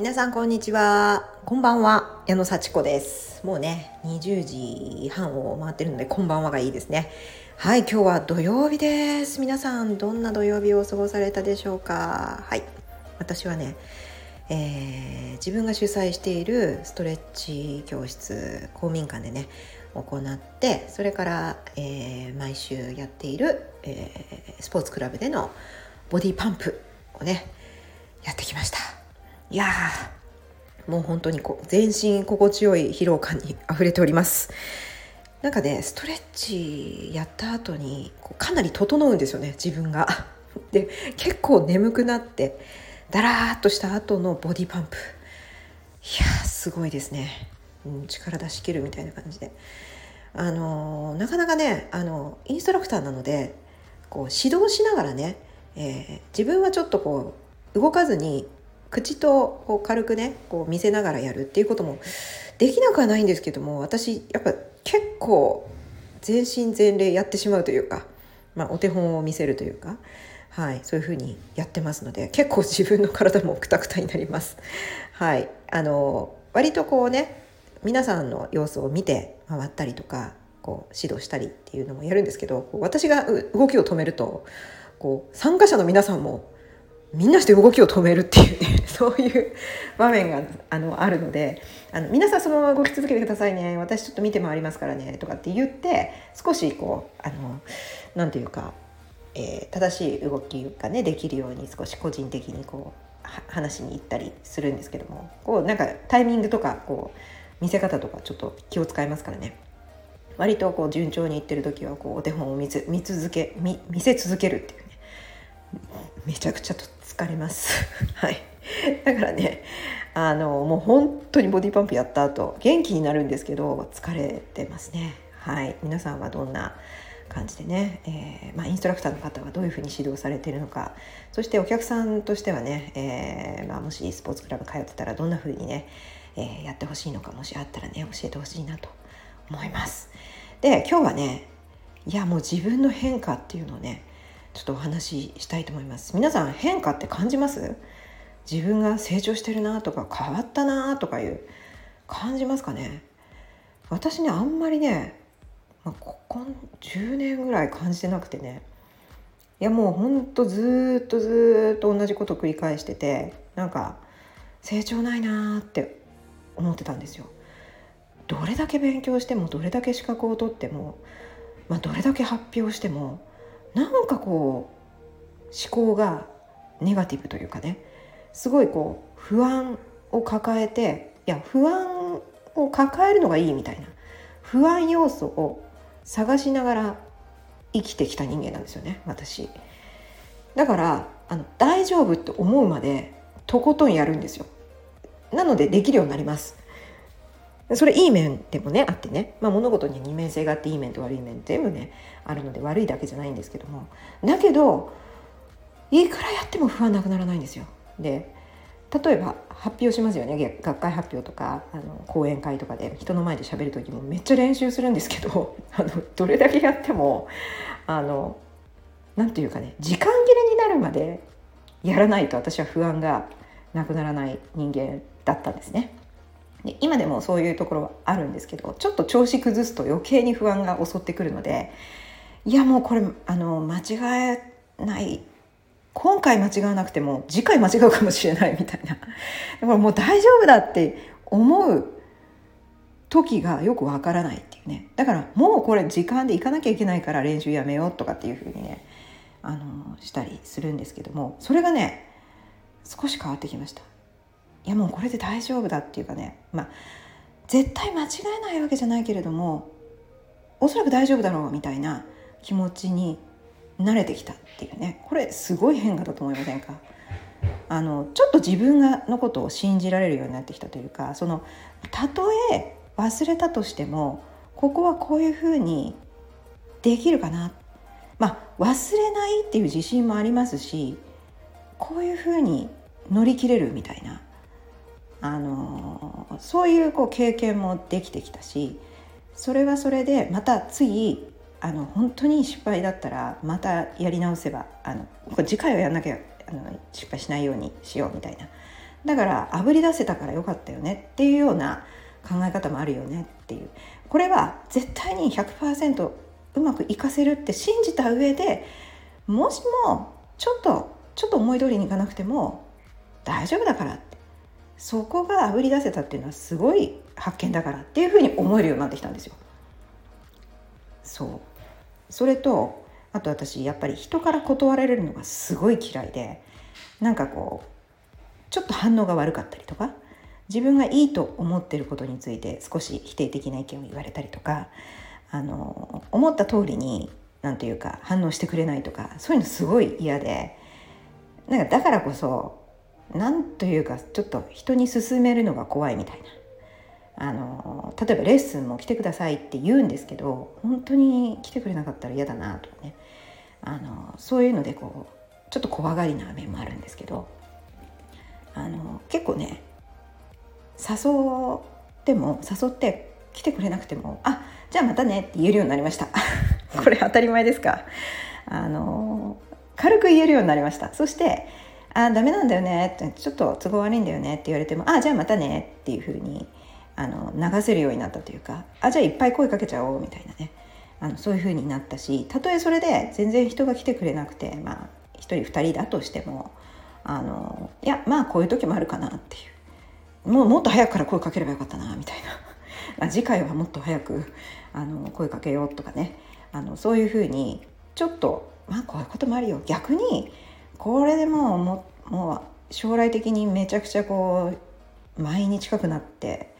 皆さんこんにちは。こんばんは。矢野幸子です。もうね20時半を回ってるのでこんばんはがいいですね。はい今日は土曜日です。皆さんどんな土曜日を過ごされたでしょうか？はい。私はねえー、自分が主催しているストレッチ教室公民館でね行ってそれから、えー、毎週やっている、えー、スポーツクラブでのボディパンプをねやってきました。いやもう本当にこう全身心地よい疲労感にあふれております。なんかねストレッチやった後にこうかなり整うんですよね自分が。で結構眠くなってだらーっとした後のボディパンプ。いやすごいですね、うん、力出し切るみたいな感じで。あのー、なかなかねあのインストラクターなのでこう指導しながらね、えー、自分はちょっとこう動かずに口とこう軽くねこう見せながらやるっていうこともできなくはないんですけども私やっぱ結構全身全霊やってしまうというか、まあ、お手本を見せるというかはい、そういうふうにやってますので結構自分の体もくたくたになります。はい、あの割とこうね皆さんの様子を見て回ったりとかこう指導したりっていうのもやるんですけど私が動きを止めるとこう参加者の皆さんもみんなして動きを止めるっていうね そういう場面があのあるのであの皆さんそのまま動き続けてくださいね私ちょっと見て回りますからねとかって言って少しこうあのなんていうかえー、正しい動きがねできるように少し個人的にこう話に行ったりするんですけどもこうなんかタイミングとかこう見せ方とかちょっと気を使いますからね。割とこう順調にいってる時はこうお手本を見つ見続け見見せ続けるっていうね。めちゃくちゃと疲れます。はい。だからねあのもう本当にボディパンプやった後元気になるんですけど疲れてますね。はい。皆さんはどんな感じでね、えー、まあ、インストラクターの方はどういうふうに指導されてるのか。そしてお客さんとしてはね、えー、まあ、もしスポーツクラブ通ってたらどんなふうにね、えー、やってほしいのかもしあったらね教えてほしいなと思います。で今日はねいやもう自分の変化っていうのをねちょっとお話ししたいと思います。皆さん変化って感じます？自分が成長してるなとか変わったなとかいう感じますかね？私ねあんまりねまあ、ここ10年ぐらい感じてなくてねいやもうほんとずっとずっと同じこと繰り返しててなんか成長ないなって思ってたんですよ。どれだけ勉強してもどれだけ資格を取っても、まあ、どれだけ発表してもなんかこう思考がネガティブというかねすごいこう不安を抱えていや不安を抱えるのがいいみたいな不安要素を探しながら生きてきた人間なんですよね私。だからあの大丈夫って思うまでとことんやるんですよ。なのでできるようになります。それいい面でもねあってね、まあ、物事に二面性があっていい面と悪い面全部ねあるので悪いだけじゃないんですけども。だけどいくらやっても不安なくならないんですよ。で例えば発表しますよね。学会発表とかあの講演会とかで人の前で喋る時もめっちゃ練習するんですけど あのどれだけやってもあのなんていうかね時間切れになるまでやらないと私は不安がなくならない人間だったんですね。で今でもそういうところはあるんですけどちょっと調子崩すと余計に不安が襲ってくるのでいやもうこれあの間違えない今回間違わなくても次回間違うかもしれないみたいな。だからもう大丈夫だって思う時がよくわからないっていうね。だからもうこれ時間で行かなきゃいけないから練習やめようとかっていうふうにねあのしたりするんですけどもそれがね少し変わってきました。いやもうこれで大丈夫だっていうかねまあ絶対間違えないわけじゃないけれどもおそらく大丈夫だろうみたいな気持ちに慣れてきたっていうね。これすごい変化だと思いませんか？あのちょっと自分がのことを信じられるようになってきたというかそのたとえ忘れたとしてもここはこういうふうにできるかな。まあ忘れないっていう自信もありますしこういうふうに乗り切れるみたいな。あのそういうこう経験もできてきたしそれはそれでまた次あの本当に失敗だったらまたやり直せばあの次回はやんなきゃあの失敗しないようにしようみたいな。だからあぶり出せたからよかったよねっていうような考え方もあるよねっていう。これは絶対に100%うまくいかせるって信じた上でもしもちょっとちょっと思い通りにいかなくても大丈夫だからってそこがあぶり出せたっていうのはすごい発見だからっていうふうに思えるようになってきたんですよ。そうそれとあと私やっぱり人から断られるのがすごい嫌いでなんかこうちょっと反応が悪かったりとか自分がいいと思ってることについて少し否定的な意見を言われたりとかあの思った通りに何て言うか反応してくれないとかそういうのすごい嫌でなんかだからこそ何というかちょっと人に勧めるのが怖いみたいな。あの例えばレッスンも来てくださいって言うんですけど本当に来てくれなかったら嫌だなとかね。あのそういうのでこうちょっと怖がりな面もあるんですけど。あの結構ね誘っても誘って来てくれなくても「あじゃあまたね」って言えるようになりました。これ当たり前ですか。あの軽く言えるようになりました。そして「あダメなんだよね」って「ちょっと都合悪いんだよね」って言われても「あじゃあまたね」っていうふうにあの流せるようになったというか「あじゃあいっぱい声かけちゃおう」みたいなね。あのそういうふうになったしたとえそれで全然人が来てくれなくてまあ1人2人だとしてもあのいやまあこういう時もあるかなっていう。もうもっと早くから声かければよかったな。みたいな。次回はもっと早くあの声かけようとかね。あのそういうふうにちょっとまあこういうこともあるよ。逆にこれでもうももう将来的にめちゃくちゃこう毎日近くなって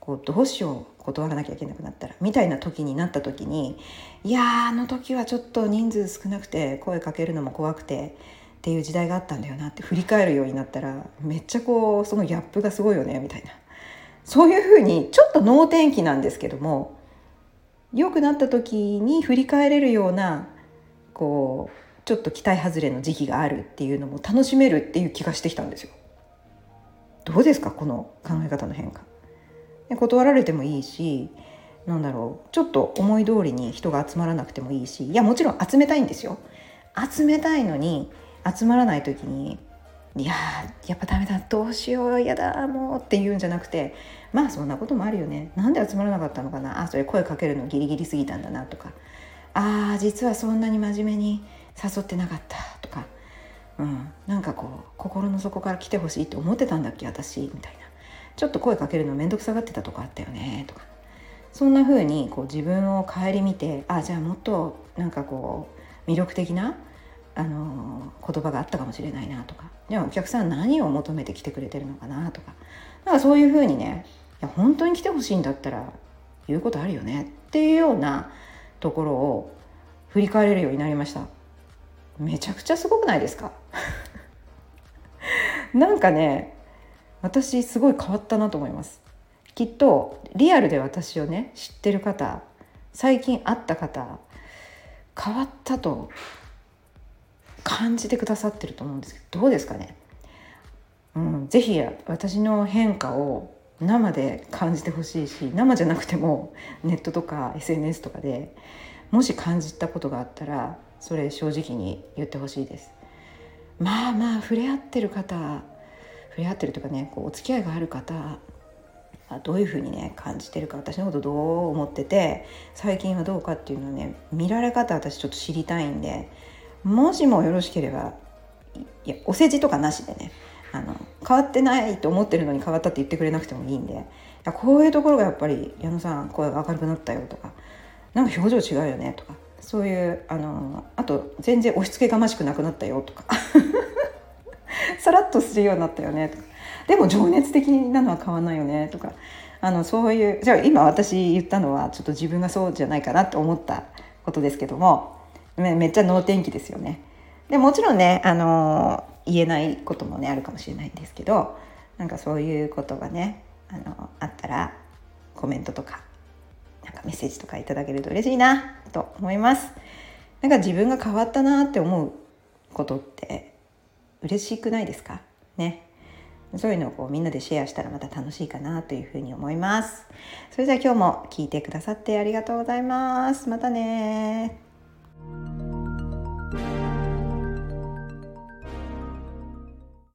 こうどうしよう断らなきゃいけなくなったらみたいな時になった時にいやあの時はちょっと人数少なくて声かけるのも怖くてっていう時代があったんだよなって振り返るようになったらめっちゃこうそのギャップがすごいよねみたいな。そういうふうにちょっと能天気なんですけども良くなった時に振り返れるようなこうちょっと期待外れの時期があるっていうのも楽しめるっていう気がしてきたんですよ。どうですかこの考え方の変化。断られてもいいしなんだろうちょっと思い通りに人が集まらなくてもいいしいやもちろん集めたいんですよ。集めたいのに集まらない時にいややっぱダメだどうしようやだもうって言うんじゃなくてまあそんなこともあるよねなんで集まらなかったのかなあそれ声かけるのギリギリすぎたんだなとかああ実はそんなに真面目に誘ってなかったとか、うん、なんかこう心の底から来てほしいって思ってたんだっけ私みたいな。ちょっと声かけるの面倒くさがってたとこあったよねとか。そんな風にこう自分を顧みてあじゃあもっとなんかこう魅力的なあの言葉があったかもしれないなとか。じゃあお客さん何を求めて来てくれてるのかなとか。なんかそういうふうにねいや本当に来てほしいんだったら言うことあるよねっていうようなところを振り返れるようになりましためちゃくちゃすごくないですか？なんかね私すごい変わったなと思います。きっとリアルで私をね知ってる方最近会った方変わったと感じてくださってると思うんですけどどうですかね、うん、ぜひ私の変化を生で感じてほしいし生じゃなくてもネットとか SNS とかでもし感じたことがあったらそれ正直に言ってほしいです。まあまあ触れ合ってる方触れ合ってるとかねこうお付き合いがある方どういうふうにね感じてるか私のことどう思ってて最近はどうかっていうのをね見られ方私ちょっと知りたいんでもしもよろしければいやお世辞とかなしでねあの変わってないと思ってるのに変わったって言ってくれなくてもいいんでいやこういうところがやっぱり矢野さん声が明るくなったよとかなんか表情違うよねとかそういうあのあと全然押し付けがましくなくなったよとか。さらっとするようになったよねとか。でも情熱的なのは変わんないよねとか。あのそういうじゃあ今私言ったのはちょっと自分がそうじゃないかなと思ったことですけども。めっちゃ能天気ですよね。でもちろんね、あの言えないこともねあるかもしれないんですけどなんかそういうことがねあのあったらコメントとかなんかメッセージとかいただけると嬉しいなと思います。なんか自分が変わったなって思うことって嬉しくないですか？ね。そういうのをこうみんなでシェアしたらまた楽しいかなというふうに思います。それでは今日も聞いてくださってありがとうございます。またね